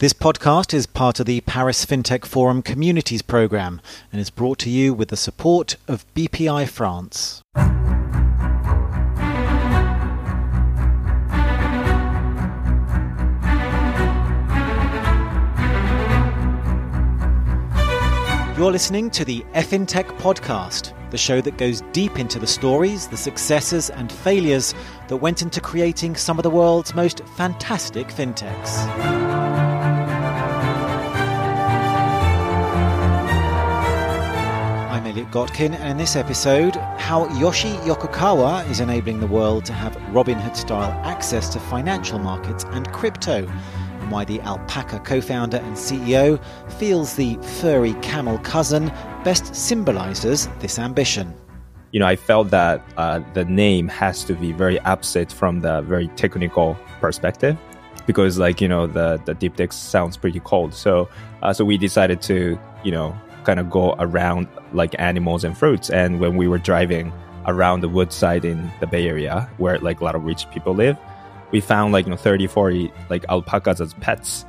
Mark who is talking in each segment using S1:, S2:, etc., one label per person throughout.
S1: This podcast is part of the Paris FinTech Forum Communities Programme and is brought to you with the support of BPI France. You're listening to the FinTech Podcast, the show that goes deep into the stories, the successes, and failures that went into creating some of the world's most fantastic fintechs. Elliot Gotkin, and in this episode, how Yoshi Yokokawa is enabling the world to have Robinhood style access to financial markets and crypto, and why the Alpaca co founder and CEO feels the furry camel cousin best symbolizes this ambition.
S2: You know, I felt that uh, the name has to be very opposite from the very technical perspective because like you know the the deep tech sounds pretty cold so uh, so we decided to you know kind of go around like animals and fruits. And when we were driving around the Woodside in the Bay Area, where like a lot of rich people live, we found like you know 30, 40 like alpacas as pets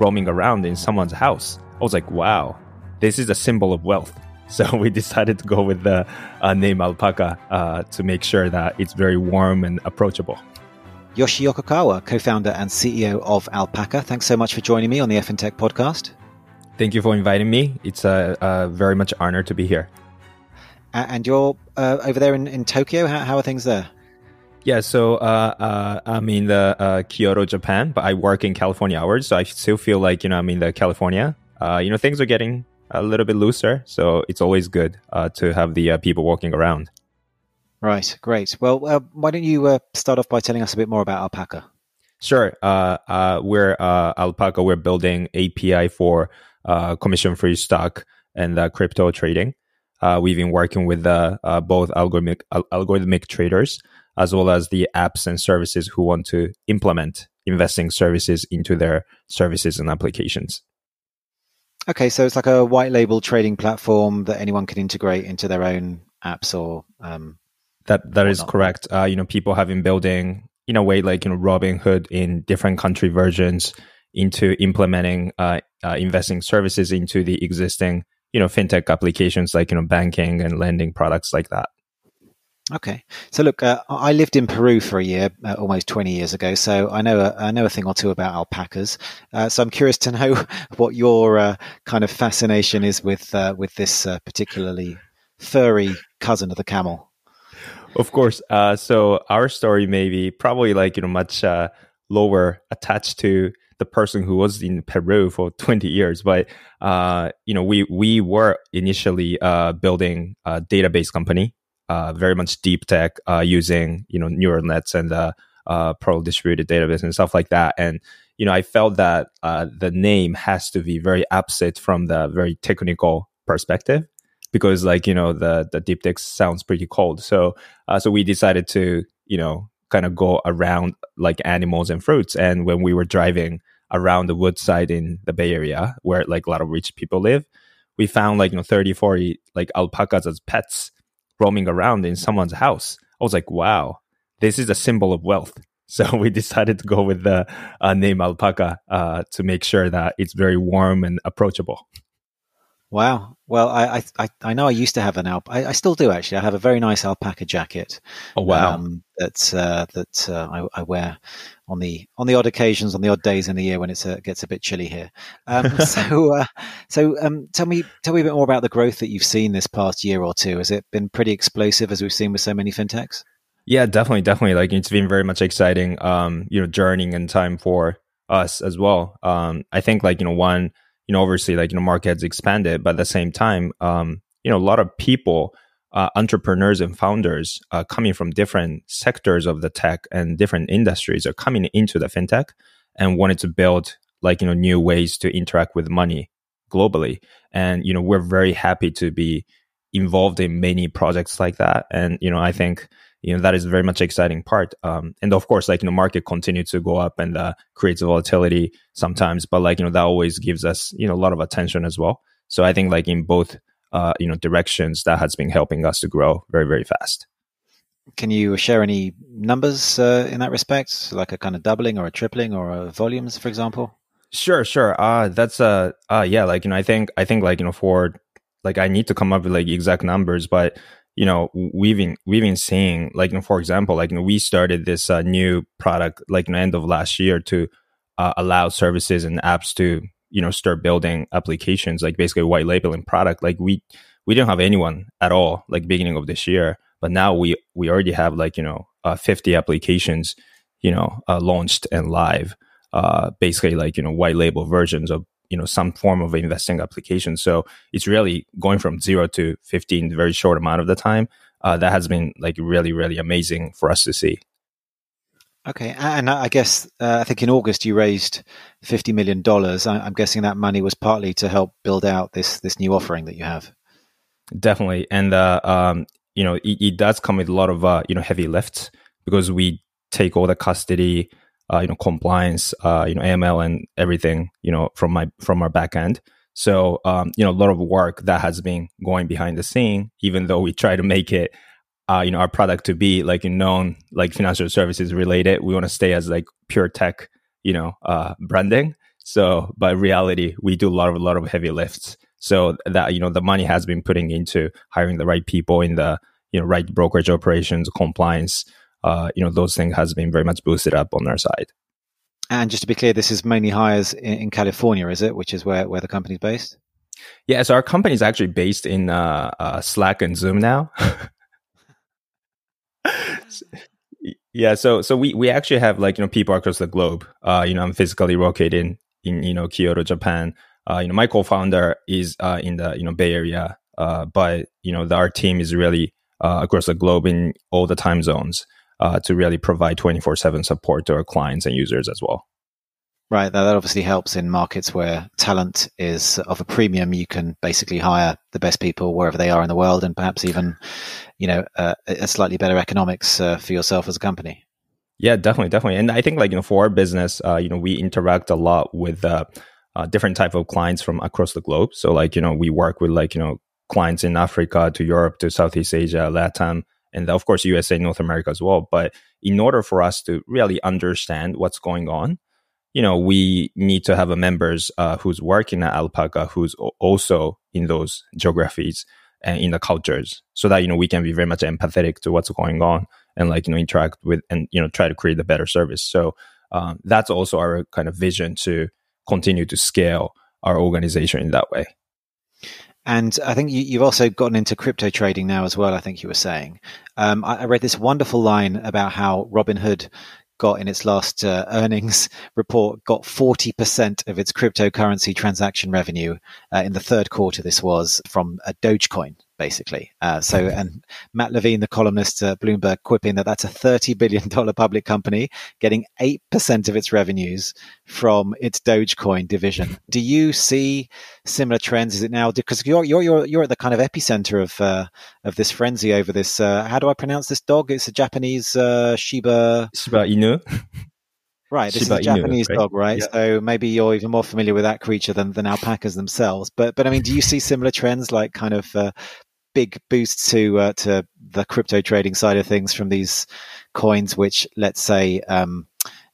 S2: roaming around in someone's house. I was like, wow, this is a symbol of wealth. So we decided to go with the uh, name alpaca uh, to make sure that it's very warm and approachable.
S1: Yoshi Yokokawa, co-founder and CEO of Alpaca. Thanks so much for joining me on the FinTech podcast.
S2: Thank you for inviting me. It's a, a very much honor to be here.
S1: And you're uh, over there in, in Tokyo. How, how, are things there?
S2: Yeah, so uh, uh, I'm in the uh, Kyoto, Japan, but I work in California hours, so I still feel like you know I'm in the California. Uh, you know, things are getting a little bit looser, so it's always good uh, to have the people walking around.
S1: Right, great. Well, why don't you start off by telling us a bit more about Alpaca?
S2: Sure. we're Alpaca. We're building API for uh, commission-free stock and uh, crypto trading. Uh, we've been working with uh, uh, both algorithmic algorithmic traders as well as the apps and services who want to implement investing services into their services and applications.
S1: Okay, so it's like a white label trading platform that anyone can integrate into their own apps or um,
S2: that that is correct. Uh, you know, people have been building in a way like you know Robinhood in different country versions into implementing uh, uh, investing services into the existing you know fintech applications like you know banking and lending products like that.
S1: Okay. So look uh, i lived in peru for a year uh, almost 20 years ago. So i know a, I know a thing or two about alpacas. Uh, so i'm curious to know what your uh, kind of fascination is with with this particularly furry cousin of the camel.
S2: Of course. So our story may be probably like you know much lower attached to the person who was in Peru for 20 years. But uh, you know, we we were initially uh, building a database company, uh, very much deep tech, uh, using you know neural nets and uh, uh, pro distributed database and stuff like that. And you know, I felt that the name has to be very opposite from the very technical perspective because like you know the the deep tech sounds pretty cold so so we decided to you know kind of go around like animals and fruits. And when we were driving around the Woodside in the Bay Area, where like a lot of rich people live, we found like you know 30, 40 like alpacas as pets roaming around in someone's house. I was like, wow, this is a symbol of wealth. So we decided to go with the uh, name alpaca uh, to make sure that it's very warm and approachable.
S1: Wow. Well, I, I I know I used to have an alp. I, I, still do actually. I have a very nice alpaca jacket.
S2: Oh wow! Um,
S1: that uh, that uh, I, I, wear on the on the odd occasions, on the odd days in the year when it uh, gets a bit chilly here. Um, so uh, so um, tell me tell me a bit more about the growth that you've seen this past year or two. Has it been pretty explosive as we've seen with so many fintechs?
S2: Yeah, definitely, definitely. Like it's been very much exciting. Um, you know, journeying in time for us as well. Um, I think like you know one you know, obviously like, you know, market has expanded, but at the same time, um, you know, a lot of people, uh, entrepreneurs and founders uh, coming from different sectors of the tech and different industries are coming into the fintech and wanted to build like, you know, new ways to interact with money globally. And, you know, we're very happy to be involved in many projects like that. And, you know, I think, you know that is very much exciting part. Um, and of course like you know market continues to go up and uh, creates volatility sometimes but like you know that always gives us you know a lot of attention as well. So i think like in both uh, you know directions that has been helping us to grow very very fast.
S1: Can you share any numbers uh, in that respect? Like a kind of doubling or a tripling or a volumes for example?
S2: Sure, sure. Uh that's uh uh yeah, like you know, I think I think like you know for like I need to come up with like exact numbers, but you know we've been we've been seeing like you know, for example like you know, we started this uh, new product like the end of last year to uh, allow services and apps to you know start building applications like basically white labeling product. Like we we didn't have anyone at all like beginning of this year but now we we already have like you know uh, 50 applications you know uh, launched and live uh, basically like you know white label versions of you know some form of investing application. So it's really going from zero to 15 very short amount of the time. Uh, that has been like really really amazing for us to see.
S1: Okay and i guess uh, i think in august you raised 50 million dollars. I'm guessing that money was partly to help build out this this new offering that you have.
S2: Definitely and uh, um, you know it, it, does come with a lot of uh, you know heavy lifts because we take all the custody uh, you know compliance uh, you know AML and everything you know from my from our back end. So um, you know a lot of work that has been going behind the scene, even though we try to make it uh, you know our product to be like known like financial services related. We want to stay as like pure tech you know uh, branding. So by reality, we do a lot of a lot of heavy lifts. So that you know the money has been putting into hiring the right people in the you know right brokerage operations, compliance, uh, you know, those things has been very much boosted up on our side.
S1: And just to be clear, this is mainly hires in, in California, is it? Which is where, where the company's based?
S2: Yeah, so our company is actually based in uh, uh, Slack and Zoom now. yeah, so so we we actually have like you know people across the globe. Uh, you know, I'm physically located in in you know Kyoto, Japan. Uh, you know, my co-founder is uh, in the you know Bay Area, uh, but you know the, our team is really uh, across the globe in all the time zones uh, to really provide 24 7 support to our clients and users as well.
S1: Right. Now, That obviously helps in markets where talent is of a premium. You can basically hire the best people wherever they are in the world and perhaps even, you know, uh, a slightly better economics uh, for yourself as a company.
S2: Yeah, definitely, definitely. And I think like, you know, for our business, uh, you know, we interact a lot with uh, uh, different type of clients from across the globe. So like, you know, we work with like, you know, clients in Africa to Europe to Southeast Asia, Latin, and of course USA, North America as well. But in order for us to really understand what's going on, you know, we need to have a members uh, who's working at Alpaca who's also in those geographies and in the cultures, so that you know we can be very much empathetic to what's going on and like you know interact with and you know try to create a better service. So um, that's also our kind of vision to continue to scale our organization in that way.
S1: And I think you, have also gotten into crypto trading now as well. I think you were saying. Um, I, I, read this wonderful line about how Robinhood got in its last uh, earnings report got 40% of its cryptocurrency transaction revenue uh, in the third quarter. This was from a Dogecoin basically. Uh, so, and Matt Levine, the columnist at Bloomberg, quipping that that's a $30 billion public company getting 8% of its revenues from its Dogecoin division. Do you see similar trends? Is it now, because you're, you're, you're, you're at the kind of epicenter of, uh, of this frenzy over this, uh, how do I pronounce this dog? It's a Japanese, uh, Shiba.
S2: Shiba Inu.
S1: Right, this Shiba is a Japanese Inu, right? dog, right? Yeah. So maybe you're even more familiar with that creature than, than alpacas themselves. But but I mean, do you see similar trends like kind of uh, big boost to uh, to the crypto trading side of things from these coins, which let's say um,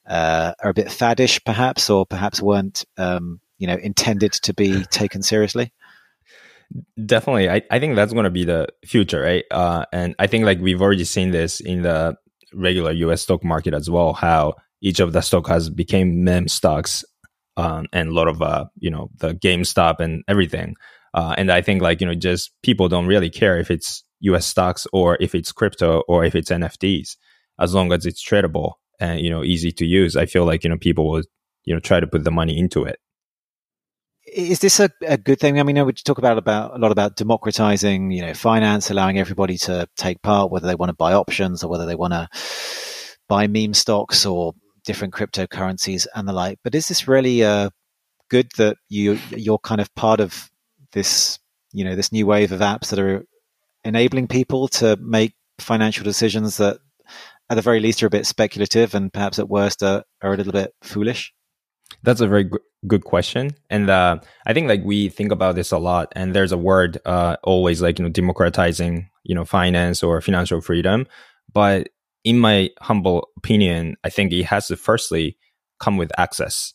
S1: uh, are a bit faddish, perhaps, or perhaps weren't um, you know intended to be taken seriously.
S2: Definitely, I, I think that's going to be the future, right? Uh, and I think like we've already seen this in the regular U.S. stock market as well. How each of the stock has became meme stocks, um, and a lot of uh, you know the GameStop and everything. Uh, and I think like, you know, just people don't really care if it's US stocks or if it's crypto or if it's NFTs, as long as it's tradable and, you know, easy to use. I feel like, you know, people will, you know, try to put the money into it.
S1: Is this a, a good thing? I mean, we talk about, about a lot about democratizing, you know, finance, allowing everybody to take part, whether they want to buy options or whether they want to buy meme stocks or different cryptocurrencies and the like. But is this really uh, good that you you're kind of part of this you know this new wave of apps that are enabling people to make financial decisions that at the very least are a bit speculative and perhaps at worst are, are a little bit foolish?
S2: That's a very good question. And uh, i think like we think about this a lot and there's a word uh, always like you know democratizing you know finance or financial freedom. But in my humble opinion i think it has to firstly come with access.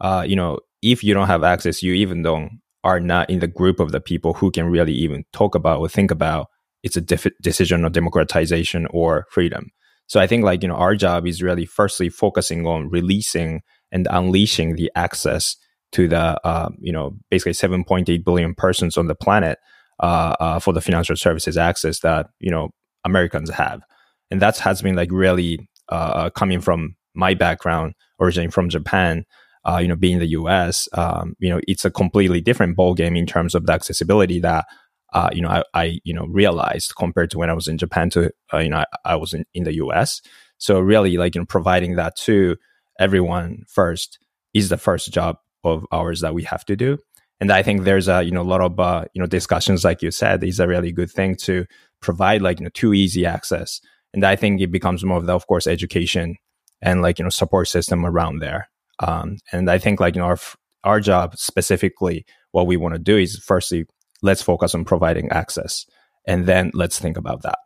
S2: Uh, you know, if you don't have access, you even don't are not in the group of the people who can really even talk about or think about it's a def- decision of democratization or freedom. So I think like you know our job is really firstly focusing on releasing and unleashing the access to the uh, you know basically 7.8 billion persons on the planet uh, uh, for the financial services access that you know Americans have, and that has been like really uh, coming from my background, originating from Japan. Uh, you know, being the U.S., um, you know, it's a completely different ballgame in terms of the accessibility that uh, you know, I, I, you know, realized compared to when I was in Japan to, uh, you know, I, I was in, in the US. So really like, you know, providing that to everyone first is the first job of ours that we have to do. And I think there's a, you know, a lot of, uh, you know, discussions, like you said, is a really good thing to provide like, you know, too easy access. And I think it becomes more of the, of course, education and like, you know, support system around there. Um, and I think like, you know, our, our job specifically, what we want to do is firstly let's focus on providing access and then let's think about that.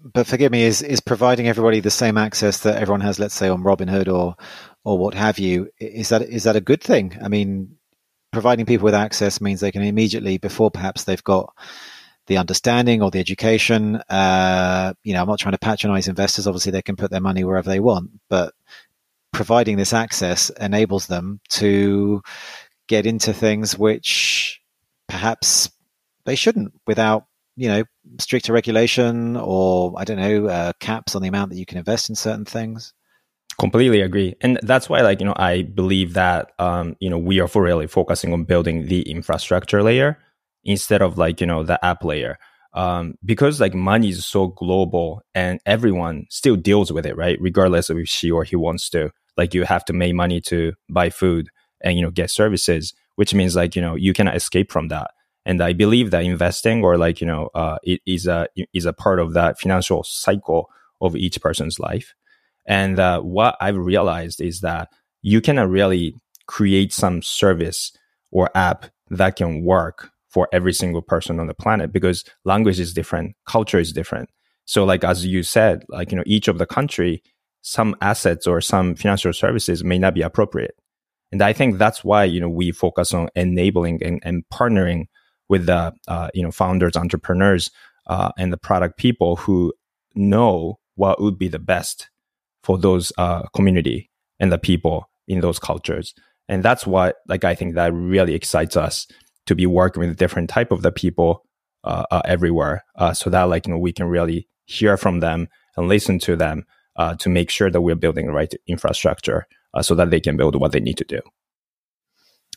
S1: But forgive me is is providing everybody the same access that everyone has let's say on robinhood or or what have you is that is that a good thing? I mean providing people with access means they can immediately before perhaps they've got the understanding or the education uh, you know i'm not trying to patronize investors obviously they can put their money wherever they want but providing this access enables them to get into things which perhaps they shouldn't without you know stricter regulation or i don't know uh, caps on the amount that you can invest in certain things.
S2: Completely agree. And that's why like you know i believe that um you know we are for really focusing on building the infrastructure layer instead of like you know the app layer. Um because like money is so global and everyone still deals with it right? Regardless of if she or he wants to like you have to make money to buy food and you know get services which means like you know you cannot escape from that. And i believe that investing or like you know uh, it is a is a part of that financial cycle of each person's life. And uh, what i've realized is that you cannot really create some service or app that can work for every single person on the planet because language is different culture is different. So like as you said like you know each of the country some assets or some financial services may not be appropriate and I think that's why, you know, we focus on enabling and, and partnering with the, uh, you know, founders, entrepreneurs, uh, and the product people who know what would be the best for those uh, community and the people in those cultures. And that's what, like, I think that really excites us to be working with different type of the people uh, uh, everywhere, uh, so that like you know we can really hear from them and listen to them to make sure that we're building the right infrastructure uh, so that they can build what they need to do.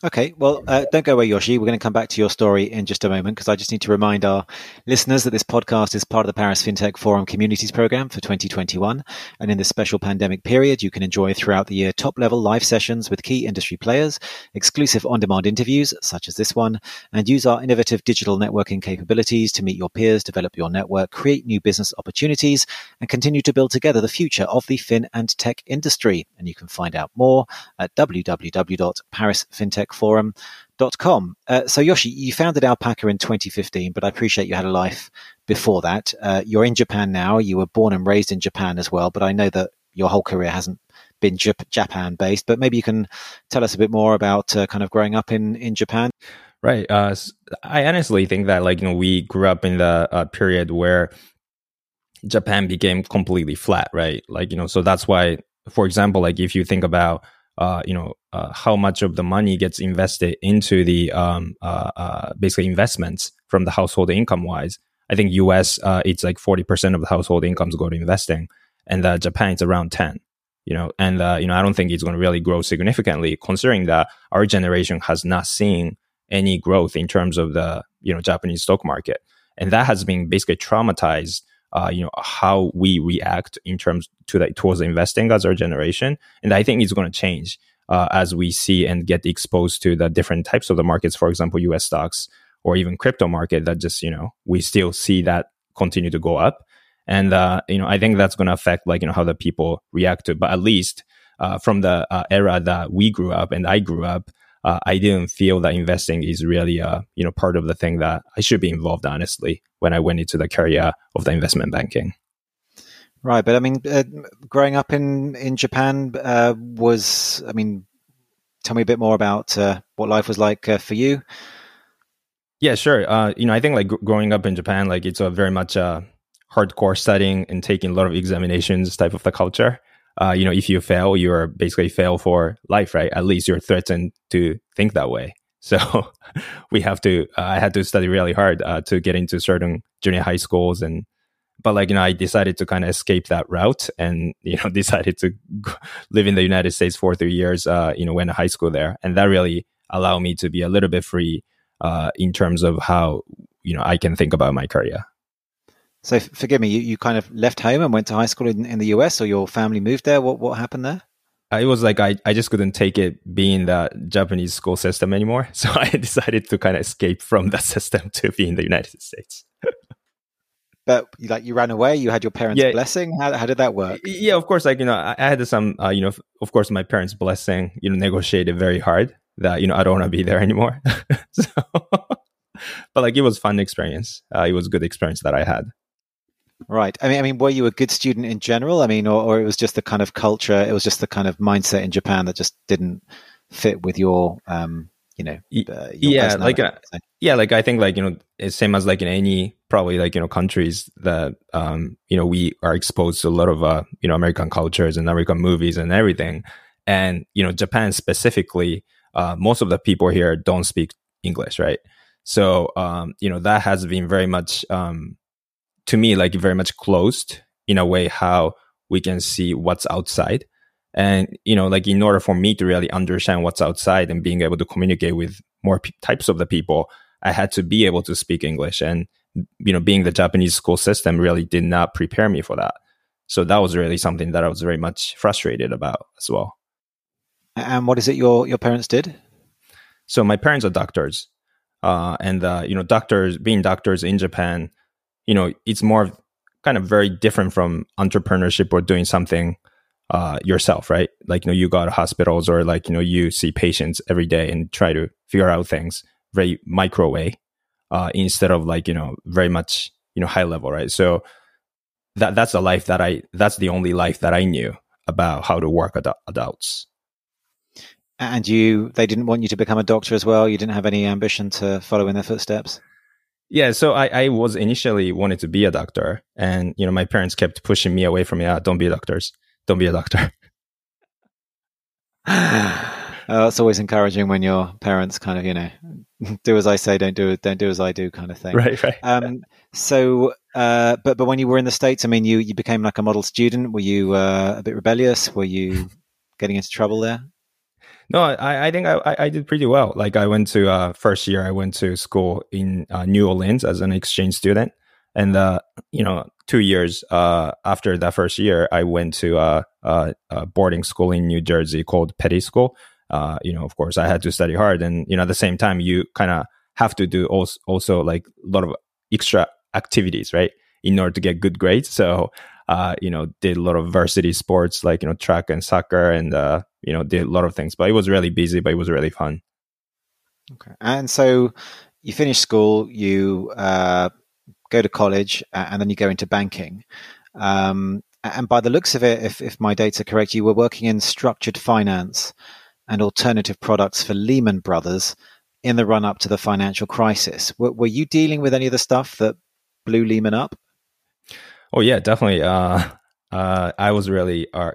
S1: Okay, well, uh, don't go away, Yoshi. We're going to come back to your story in just a moment because I just need to remind our listeners that this podcast is part of the Paris FinTech Forum Communities Program for 2021. And in this special pandemic period, you can enjoy throughout the year top level live sessions with key industry players, exclusive on demand interviews such as this one, and use our innovative digital networking capabilities to meet your peers, develop your network, create new business opportunities, and continue to build together the future of the fin and tech industry. And you can find out more at www.parisfintech forum.com. Uh, so, Yoshi, you founded Alpaca in 2015, but I appreciate you had a life before that. Uh, you're in Japan now. You were born and raised in Japan as well, but I know that your whole career hasn't been Jap- Japan based. But maybe you can tell us a bit more about uh, kind of growing up in, in Japan.
S2: Right. Uh, I honestly think that, like, you know, we grew up in the uh, period where Japan became completely flat, right? Like, you know, so that's why, for example, like if you think about uh, you know, uh, how much of the money gets invested into the um, uh, uh basically investments from the household income wise. I think US uh, it's like forty percent of the household incomes go to investing, and Japan it's around ten. You know, and you know I don't think it's going to really grow significantly, considering that our generation has not seen any growth in terms of the you know Japanese stock market, and that has been basically traumatized uh, you know how we react in terms to that towards investing as our generation. And i think it's going to change uh, as we see and get exposed to the different types of the markets for example us stocks or even crypto market that just you know we still see that continue to go up. And uh, you know i think that's going to affect like you know how the people react to but at least uh, from the uh, era that we grew up and i grew up uh, I didn't feel that investing is really, a you know, part of the thing that I should be involved. Honestly, when I went into the career of the investment banking.
S1: Right, but I mean, uh, growing up in in Japan uh, was, I mean, tell me a bit more about uh, what life was like uh, for you.
S2: Yeah, sure. Uh, you know, I think like growing up in Japan, like it's a very much a hardcore studying and taking a lot of examinations type of the culture. Uh, you know, if you fail, you're basically fail for life, right? At least you're threatened to think that way. So we have to. Uh, I had to study really hard uh, to get into certain junior high schools, and but like you know, I decided to kind of escape that route, and you know, decided to live in the United States for three years. Uh, you know, went to high school there, and that really allowed me to be a little bit free uh, in terms of how you know I can think about my career.
S1: So forgive me, you, you kind of left home and went to high school in, in the US, or your family moved there. What what happened there?
S2: Uh, it was like I, I just couldn't take it being the Japanese school system anymore. So I decided to kind of escape from that system to be in the United States.
S1: but like you ran away, you had your parents' yeah. blessing. How, how did that work?
S2: Yeah, of course. Like you know, I, I had some, uh, you know, of course, my parents' blessing. You know, negotiated very hard that you know I don't want to be there anymore. so, but like it was fun experience. Uh, it was good experience that I had.
S1: Right. I mean, I mean, were you a good student in general? I mean, or, or it was just the kind of culture, it was just the kind of mindset in Japan that just didn't fit with your, um, you know, uh,
S2: yeah, like, uh, yeah, like I think like, you know, it's same as like in any probably like, you know, countries that, um, you know, we are exposed to a lot of, uh, you know, American cultures and American movies and everything. And, you know, Japan specifically, uh, most of the people here don't speak English, right? So, um, you know, that has been very much, um, to me like very much closed in a way how we can see what's outside. And you know like in order for me to really understand what's outside and being able to communicate with more p- types of the people i had to be able to speak english. And you know being the japanese school system really did not prepare me for that. So that was really something that i was very much frustrated about as well.
S1: And what is it your your parents did?
S2: So my parents are doctors. Uh, and uh, you know doctors being doctors in japan you know, it's more kind of very different from entrepreneurship or doing something uh, yourself, right? Like, you know, you go to hospitals or like, you know, you see patients every day and try to figure out things very micro way uh, instead of like, you know, very much, you know, high level, right? So that that's the life that I, that's the only life that I knew about how to work with adults.
S1: And you, they didn't want you to become a doctor as well. You didn't have any ambition to follow in their footsteps.
S2: Yeah, so I, I was initially wanted to be a doctor, and you know my parents kept pushing me away from me. Ah, don't be a doctor. Don't be a doctor.
S1: Uh, it's always encouraging when your parents kind of you know do as I say, don't do don't do as I do kind of thing.
S2: Right, right.
S1: Um, so, uh, but but when you were in the states, I mean, you you became like a model student. Were you uh, a bit rebellious? Were you getting into trouble there?
S2: No, I, I think I, I did pretty well. Like I went to uh, first year, I went to school in uh, New Orleans as an exchange student, and uh, you know, two years uh, after that first year, I went to uh, uh, a boarding school in New Jersey called Peddie School. you know, of course, I had to study hard, and you know, at the same time, you kind of have to do also, also like a lot of extra activities, right, in order to get good grades. So uh, you know, did a lot of varsity sports like, you know, track and soccer and, uh, you know, did a lot of things, but it was really busy, but it was really fun.
S1: Okay. And so you finish school, you, uh, go to college and then you go into banking. Um, and by the looks of it, if, if my dates are correct, you were working in structured finance and alternative products for Lehman Brothers in the run up to the financial crisis. Were, were you dealing with any of the stuff that blew Lehman up?
S2: Oh yeah, definitely. Uh, uh, I was really uh,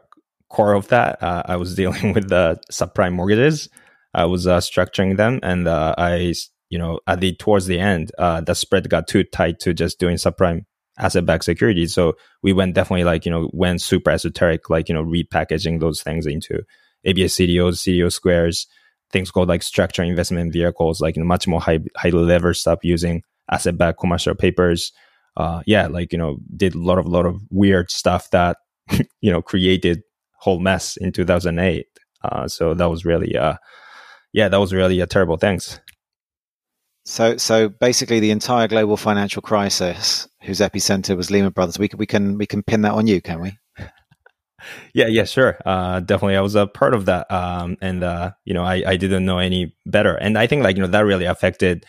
S2: core of that. Uh, I was dealing with the subprime mortgages. I was uh, structuring them, and uh, I, you know, at the towards the end, the spread got too tight to just doing subprime asset-backed securities. So we went definitely like you know went super esoteric, like you know repackaging those things into ABS CDOs, CDO squares, things called like structured investment vehicles, like you know, much more high highly leveraged stuff using asset-backed commercial papers uh, yeah, like you know, did a lot of lot of weird stuff that you know created whole mess in 2008. Uh, so that was really, uh, yeah, that was really a terrible things.
S1: So, so basically, the entire global financial crisis, whose epicenter was Lehman Brothers, we can we can we can pin that on you, can we?
S2: yeah, yeah, sure. Uh, definitely, I was a part of that, um, and uh, you know, I I didn't know any better, and I think like you know that really affected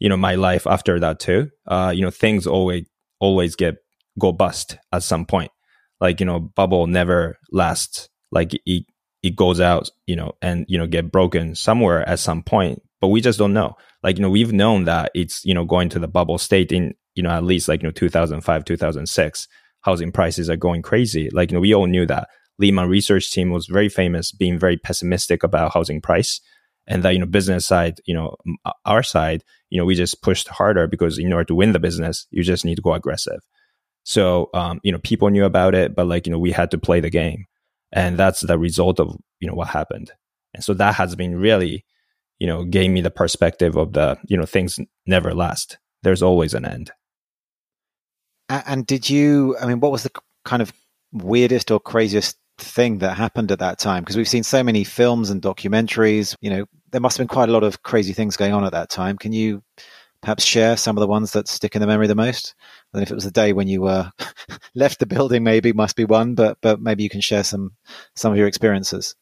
S2: you know my life after that too uh you know things always always get go bust at some point like you know bubble never lasts like it it goes out you know and you know get broken somewhere at some point but we just don't know like you know we've known that it's you know going to the bubble state in you know at least like you know 2005 2006 housing prices are going crazy like you know we all knew that lehman research team was very famous being very pessimistic about housing price and that you know business side you know our side you know we just pushed harder because in order to win the business you just need to go aggressive so um, you know people knew about it but like you know we had to play the game. And that's the result of you know what happened. And so that has been really you know gave me the perspective of the you know things never last. There's always an end.
S1: And did you i mean what was the kind of weirdest or craziest thing that happened at that time? Because we've seen so many films and documentaries you know there must have been quite a lot of crazy things going on at that time. Can you perhaps share some of the ones that stick in the memory the most and if it was the day when you uh, left the building maybe must be one but but maybe you can share some some of your experiences.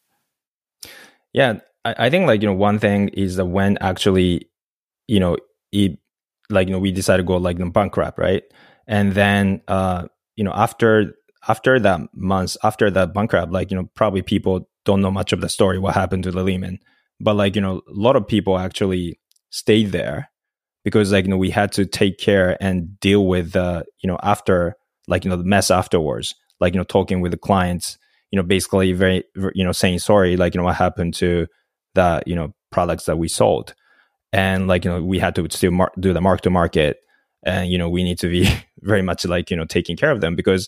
S2: Yeah i, I think like you know one thing is that when actually you know it like you know we decided to go like the bankrupt right? And then uh you know after after that months after that bankrupt like you know probably people don't know much of the story what happened to the lehman. But like you know a lot of people actually stayed there because like you know we had to take care and deal with uh you know after like you know the mess afterwards like you know talking with the clients you know basically very you know saying sorry like you know what happened to the you know products that we sold and like you know we had to still mar- do the mark to market and you know we need to be very much like you know taking care of them because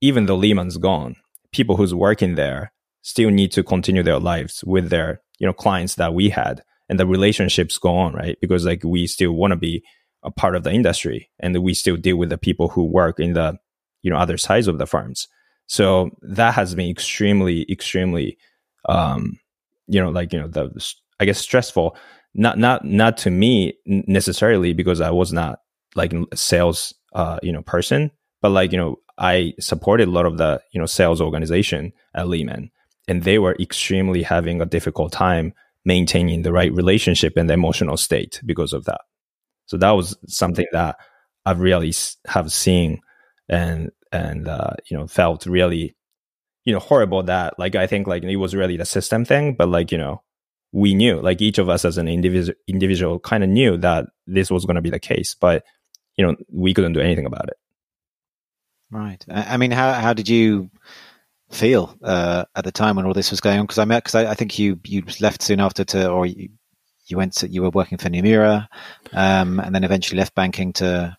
S2: even though lehman's gone people who's working there still need to continue their lives with their you know clients that we had and the relationships go on right? Because like we still want to be a part of the industry and we still deal with the people who work in the you know other sides of the firms so that has been extremely extremely um you know like you know the i guess stressful. Not not not to me necessarily because i was not like a sales uh you know person but like you know i supported a lot of the you know sales organization at lehman and they were extremely having a difficult time maintaining the right relationship and the emotional state because of that. So that was something that I've really have seen and and uh, you know felt really you know horrible that like I think like it was really the system thing, but like you know we knew like each of us as an individual individual kind of knew that this was going to be the case, but you know we couldn't do anything about it.
S1: Right. I mean, how how did you feel uh, at the time when all this was going on? Because I met because I, I, think you you left soon after to or you, you went to you were working for Nomura, um, and then eventually left banking to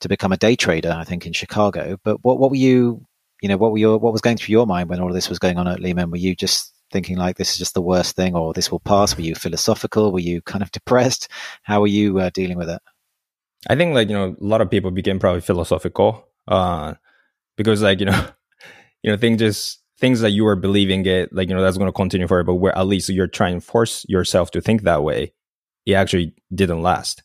S1: to become a day trader. I think in Chicago. But what what were you you know what were your what was going through your mind when all of this was going on at Lehman? Were you just thinking like this is just the worst thing or this will pass? Were you philosophical? Were you kind of depressed? How were you uh, dealing with it?
S2: I think like you know a lot of people became probably philosophical uh, because like you know you know, things just things that you are believing it, like, you know, that's going to continue forever, but where at least you're trying to force yourself to think that way, it actually didn't last.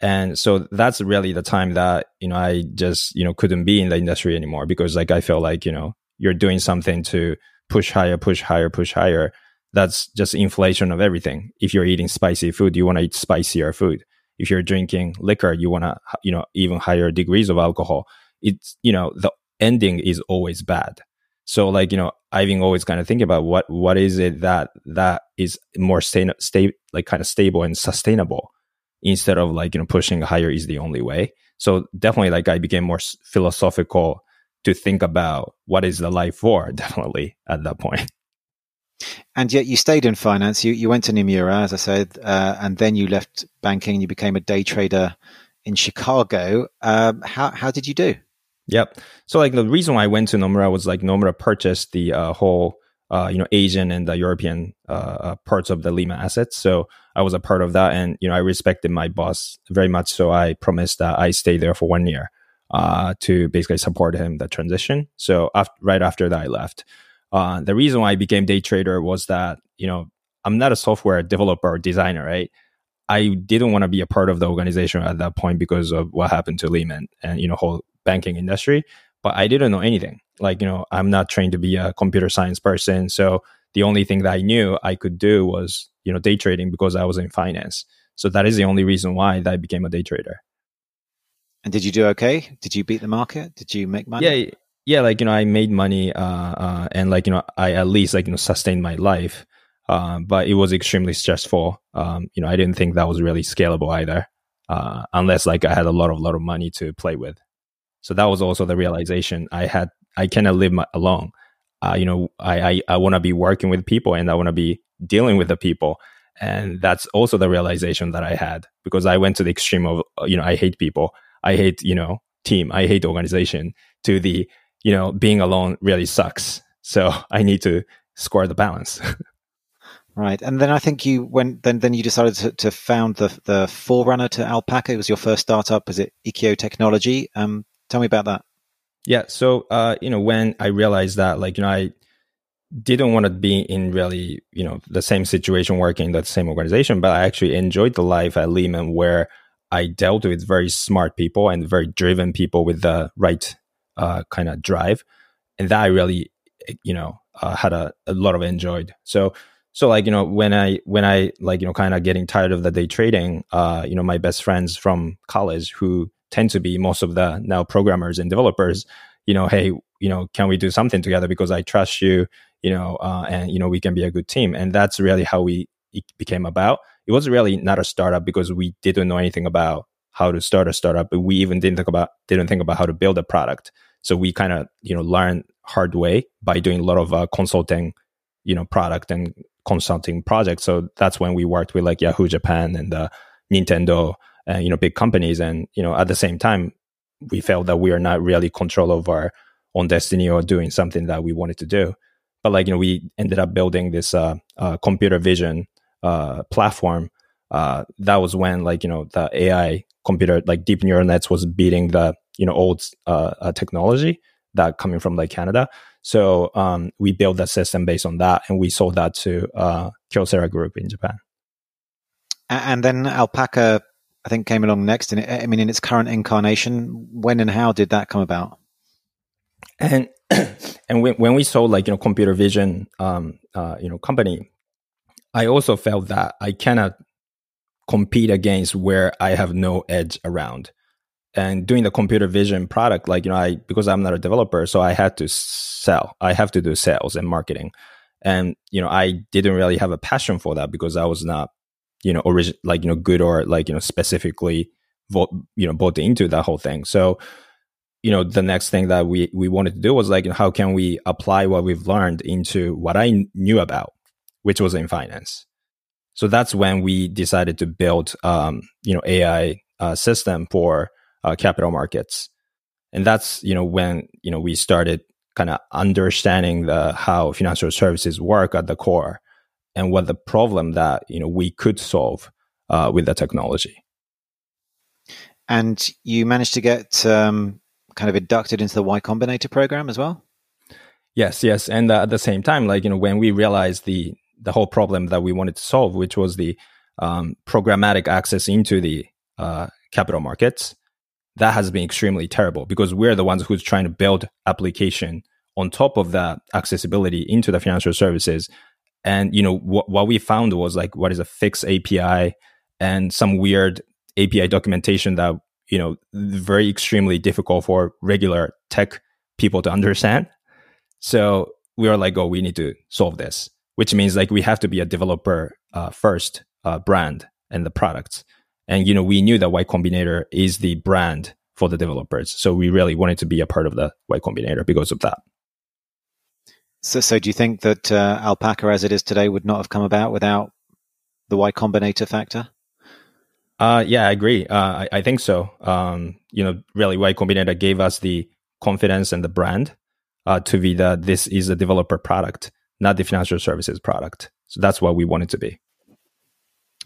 S2: And so that's really the time that, you know, I just, you know, couldn't be in the industry anymore because like I felt like, you know, you're doing something to push higher, push higher, push higher. That's just inflation of everything. If you're eating spicy food, you want to eat spicier food. If you're drinking liquor, you want to, you know, even higher degrees of alcohol. It's, you know, the ending is always bad. So like, you know, I've been always kind of thinking about what, what is it that, that is more stay, stay, like kind of stable and sustainable instead of like, you know, pushing higher is the only way. So definitely like I became more philosophical to think about what is the life for definitely at that point.
S1: And yet you stayed in finance. You, you went to Nomura, as I said, uh, and then you left banking. And You became a day trader in Chicago. Um, how, how did you do?
S2: Yep. So like the reason why I went to Nomura was like Nomura purchased the uh, whole uh, you know Asian and the European uh, uh, parts of the Lehman assets. So I was a part of that, and you know I respected my boss very much. So I promised that I stay there for one year uh, to basically support him the transition. So after, right after that, I left. Uh, the reason why I became day trader was that you know I'm not a software developer or designer, right? I didn't want to be a part of the organization at that point because of what happened to Lehman and you know whole banking industry, but I didn't know anything. Like, you know, I'm not trained to be a computer science person. So the only thing that I knew I could do was, you know, day trading because I was in finance. So that is the only reason why I became a day trader.
S1: And did you do okay? Did you beat the market? Did you make money?
S2: Yeah, yeah, like you know, I made money, uh, uh, and like you know, I at least like you know sustained my life. Um, but it was extremely stressful. Um, you know, I didn't think that was really scalable either, uh, unless like I had a lot of lot of money to play with. So that was also the realization I had. I cannot live my, alone. Uh, you know, I I, I want to be working with people, and I want to be dealing with the people, and that's also the realization that I had because I went to the extreme of you know I hate people, I hate you know team, I hate organization. To the you know being alone really sucks. So I need to score the balance.
S1: Right, and then I think you went. Then, then you decided to, to found the the forerunner to Alpaca. It was your first startup. Is it Ikio Technology? Um, tell me about that.
S2: Yeah, so uh, you know, when I realized that, like, you know, I didn't want to be in really, you know, the same situation working in that same organization, but I actually enjoyed the life at Lehman where I dealt with very smart people and very driven people with the right uh, kind of drive, and that I really, you know, uh, had a, a lot of enjoyed. So so like you know when i when i like you know kind of getting tired of the day trading uh you know my best friends from college who tend to be most of the now programmers and developers you know hey you know can we do something together? Because i trust you you know uh, and you know we can be a good team. And that's really how we became about. It was really not a startup because we didn't know anything about how to start a startup. But we even didn't think about didn't think about how to build a product. So we kind of you know learned hard way by doing a lot of uh, consulting you know product and consulting projects. So that's when we worked with like Yahoo Japan and uh, Nintendo, and you know, big companies. And you know, at the same time, we felt that we are not really control of our own destiny or doing something that we wanted to do. But like you know, we ended up building this uh, uh, computer vision uh, platform. Uh, that was when like you know the AI computer like deep neural nets was beating the you know old uh, uh, technology that coming from like Canada. So um, we built that system based on that, and we sold that to uh, Kyocera Group in Japan.
S1: And then Alpaca, I think, came along next. And I mean, in its current incarnation, when and how did that come about?
S2: And and when, when we sold like you know computer vision, um, uh, you know company, I also felt that I cannot compete against where I have no edge around and doing the computer vision product like you know i because i'm not a developer so i had to sell i have to do sales and marketing and you know i didn't really have a passion for that because i was not you know origin like you know good or like you know specifically vote you know bought into that whole thing. So you know the next thing that we we wanted to do was like you know, how can we apply what we've learned into what i knew about which was in finance. So that's when we decided to build um, you know ai uh, system for uh, capital markets. And that's, you know, when, you know, we started kind of understanding the how financial services work at the core and what the problem that, you know, we could solve uh, with the technology.
S1: And you managed to get um, kind of inducted into the Y Combinator program as well?
S2: Yes, yes. And uh, at the same time, like, you know, when we realized the, the whole problem that we wanted to solve, which was the um, programmatic access into the uh, capital markets, that has been extremely terrible because we're the ones who's trying to build application on top of that accessibility into the financial services. And you know what, what we found was like what is a FIX API and some weird API documentation that you know very extremely difficult for regular tech people to understand. So we are like, oh, we need to solve this, which means like we have to be a developer uh, first uh, brand and the products. And, you know, we knew that Y Combinator is the brand for the developers. So we really wanted to be a part of the Y Combinator because of that.
S1: So, so do you think that uh, Alpaca as it is today would not have come about without the Y Combinator factor?
S2: Uh, yeah, I agree. Uh, I, I, think so. Um, you know, really, Y Combinator gave us the confidence and the brand uh, to be that this is a developer product, not the financial services product. So that's what we wanted to be.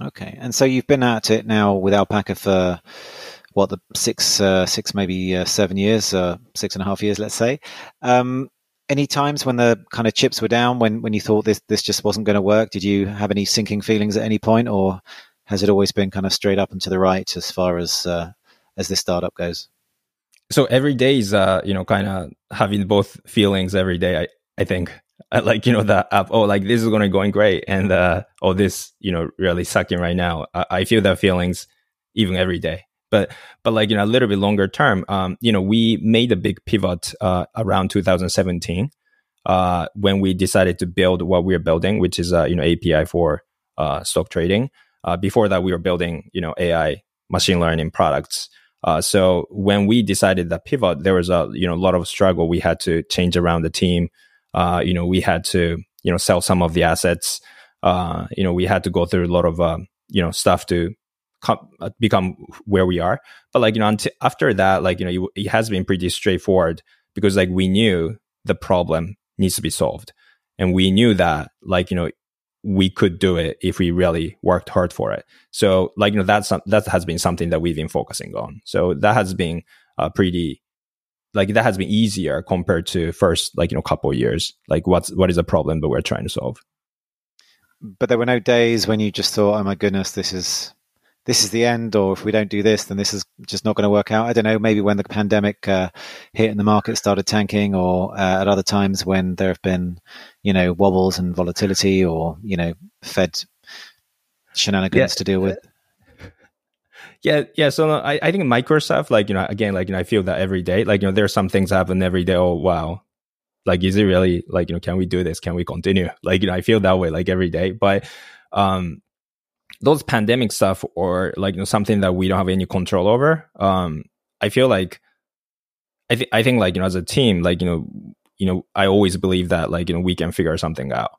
S1: Okay, and so you've been at it now with Alpaca for what the six, uh, six maybe uh, seven years, uh, six and a half years, let's say. Um, any times when the kind of chips were down, when when you thought this this just wasn't going to work, did you have any sinking feelings at any point, or has it always been kind of straight up and to the right as far as uh, as this startup goes?
S2: So every day is uh, you know kind of having both feelings every day. I I think like you know the oh like this is going to going great and uh oh this you know really sucking right now I, I, feel that feelings even every day But but like you know a little bit longer term, um, you know, we made a big pivot uh, around 2017 uh, when we decided to build what we're building, which is uh, you know API for uh, stock trading. Uh, before that, we were building you know AI machine learning products. Uh, so when we decided that pivot, there was a you know a lot of struggle. We had to change around the team. You know, we had to you know sell some of the assets. You know, we had to go through a lot of uh, you know stuff to uh, become where we are. But like you know, until, after that, like you know, it has been pretty straightforward because like we knew the problem needs to be solved, and we knew that like you know we could do it if we really worked hard for it. So like, you know, that's, that has been something that we've been focusing on. So that has been uh, pretty, like that has been easier compared to first, like, you know, couple years. Like what's, what is the problem that we're trying to solve?
S1: But there were no days when you just thought, oh my goodness, this is, this is the end, or if we don't do this, then this is just not going to work out. I don't know. Maybe when the pandemic uh, hit and the market started tanking, or uh, at other times when there have been, you know, wobbles and volatility, or you know, Fed shenanigans yeah. to deal with.
S2: Yeah, yeah. So I, I think Microsoft, like you know, again, like you know, I feel that every day. Like you know, there are some things happen every day. Oh wow, like is it really like you know, can we do this? Can we continue? Like you know, I feel that way like every day. But um, those pandemic stuff or like you know something that we don't have any control over um i feel like i think i think like you know as a team like you know you know i always believe that like you know we can figure something out.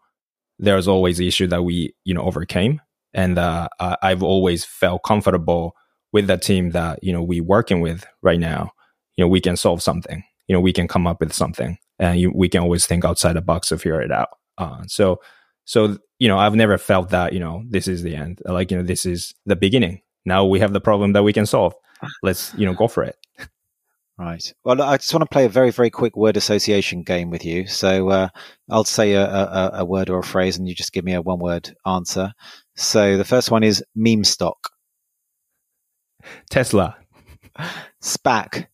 S2: There's always the issue that we you know overcame and uh i've always felt comfortable with the team that you know we working with right now. You know we can solve something. You know we can come up with something and you, we can always think outside the box to figure it out. Uh, so so, you know, I've never felt that, you know, this is the end. Like, you know, this is the beginning. Now we have the problem that we can solve. Let's, you know, go for it.
S1: Right. Well, I just want to play a very, very quick word association game with you. So uh, I'll say a, a, a, word or a phrase, and you just give me a one-word answer. So the first one is meme stock.
S2: Tesla.
S1: SPAC.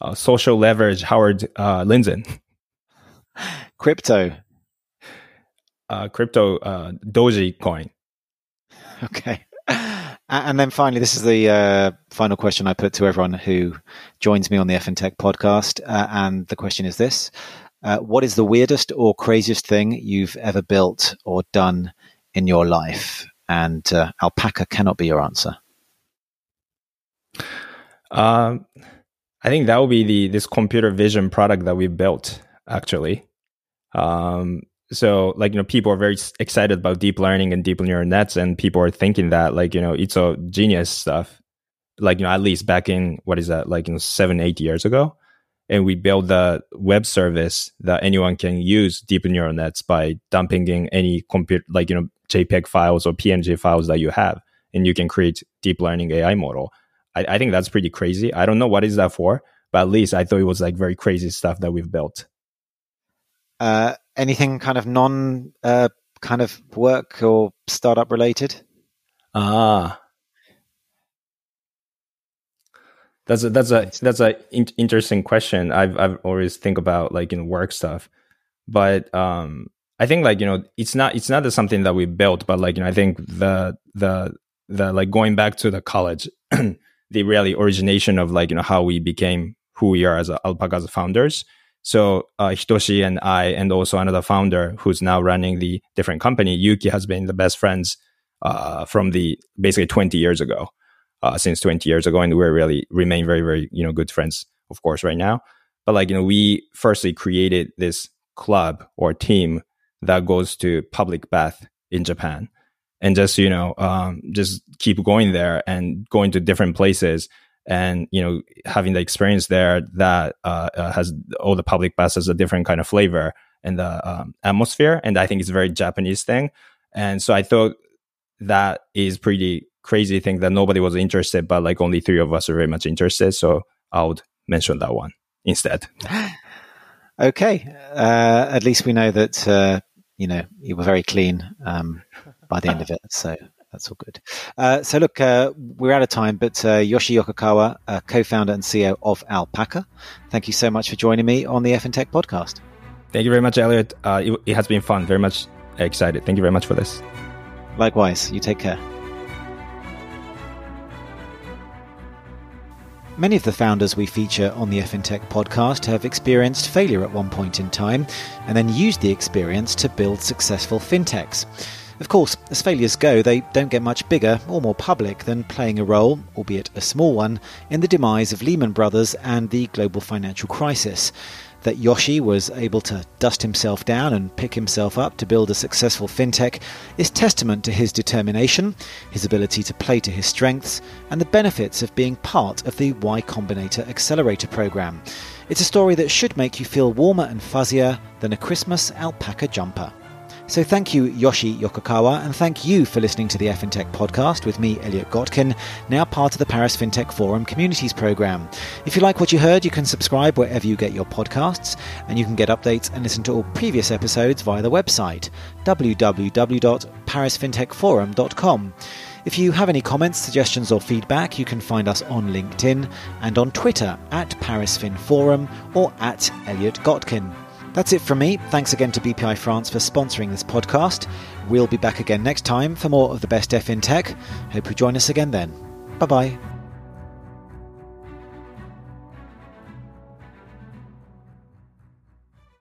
S2: Uh, social leverage. Howard uh, Lindzen.
S1: Crypto
S2: uh, crypto uh, Dogecoin.
S1: Okay. And then finally, this is the uh, final question I put to everyone who joins me on the FinTech podcast. Uh, and the question is this uh, What is the weirdest or craziest thing you've ever built or done in your life? And uh, alpaca cannot be your answer.
S2: Um, I think that would be the this computer vision product that we built actually. Um, so like you know people are very excited about deep learning and deep neural nets and people are thinking that like you know it's a genius stuff. Like you know at least back in what is that like you know seven eight years ago and we build the web service that anyone can use deep neural nets by dumping in any computer like you know jpeg files or png files that you have and you can create deep learning ai model. I, I think that's pretty crazy. I don't know what is that for but at least i thought it was like very crazy stuff that we've built.
S1: Uh, anything kind of non uh, kind of work or startup related?
S2: Ah, that's a that's a that's a in- interesting question. I've I've always think about like you know work stuff, but um, I think like you know it's not it's not something that we built, but like you know I think the the the like going back to the college, the really origination of like you know how we became who we are as alpaca's founders so uh, Hitoshi and I, and also another founder who's now running the different company, Yuki, has been the best friends uh, from the basically 20 years ago, uh, since 20 years ago, and we really remain very, very you know good friends, of course, right now. But like you know, we firstly created this club or team that goes to public bath in Japan, and just you know, um, just keep going there and going to different places and you know having the experience there that uh, uh, has all the public bus has a different kind of flavor and the um, atmosphere and i think it's a very japanese thing. And so i thought that is pretty crazy thing that nobody was interested but like only three of us are very much interested so i would mention that one instead.
S1: Okay uh, at least we know that uh, you know you were very clean um, by the end of it so that's all good. Uh, so, look, uh, we're out of time, but uh, Yoshi Yokokawa, uh, co founder and CEO of Alpaca, thank you so much for joining me on the FinTech podcast.
S2: Thank you very much, Elliot. Uh, it, it has been fun. Very much excited. Thank you very much for this.
S1: Likewise. You take care. Many of the founders we feature on the FinTech podcast have experienced failure at one point in time and then used the experience to build successful fintechs. Of course, as failures go, they don't get much bigger or more public than playing a role, albeit a small one, in the demise of Lehman Brothers and the global financial crisis that Yoshi was able to dust himself down and pick himself up to build a successful fintech is testament to his determination, his ability to play to his strengths, and the benefits of being part of the Y Combinator Accelerator program. It's a story that should make you feel warmer and fuzzier than a Christmas alpaca jumper. So thank you, Yoshi Yokokawa, and thank you for listening to the FinTech podcast with me, Elliot Gotkin, now part of the Paris FinTech Forum Communities Program. If you like what you heard, you can subscribe wherever you get your podcasts, and you can get updates and listen to all previous episodes via the website, www.parisfintechforum.com. If you have any comments, suggestions, or feedback, you can find us on LinkedIn and on Twitter at ParisFinForum or at Elliot Gotkin. That's it from me. Thanks again to BPI France for sponsoring this podcast. We'll be back again next time for more of the best F in tech. Hope you join us again then. Bye bye.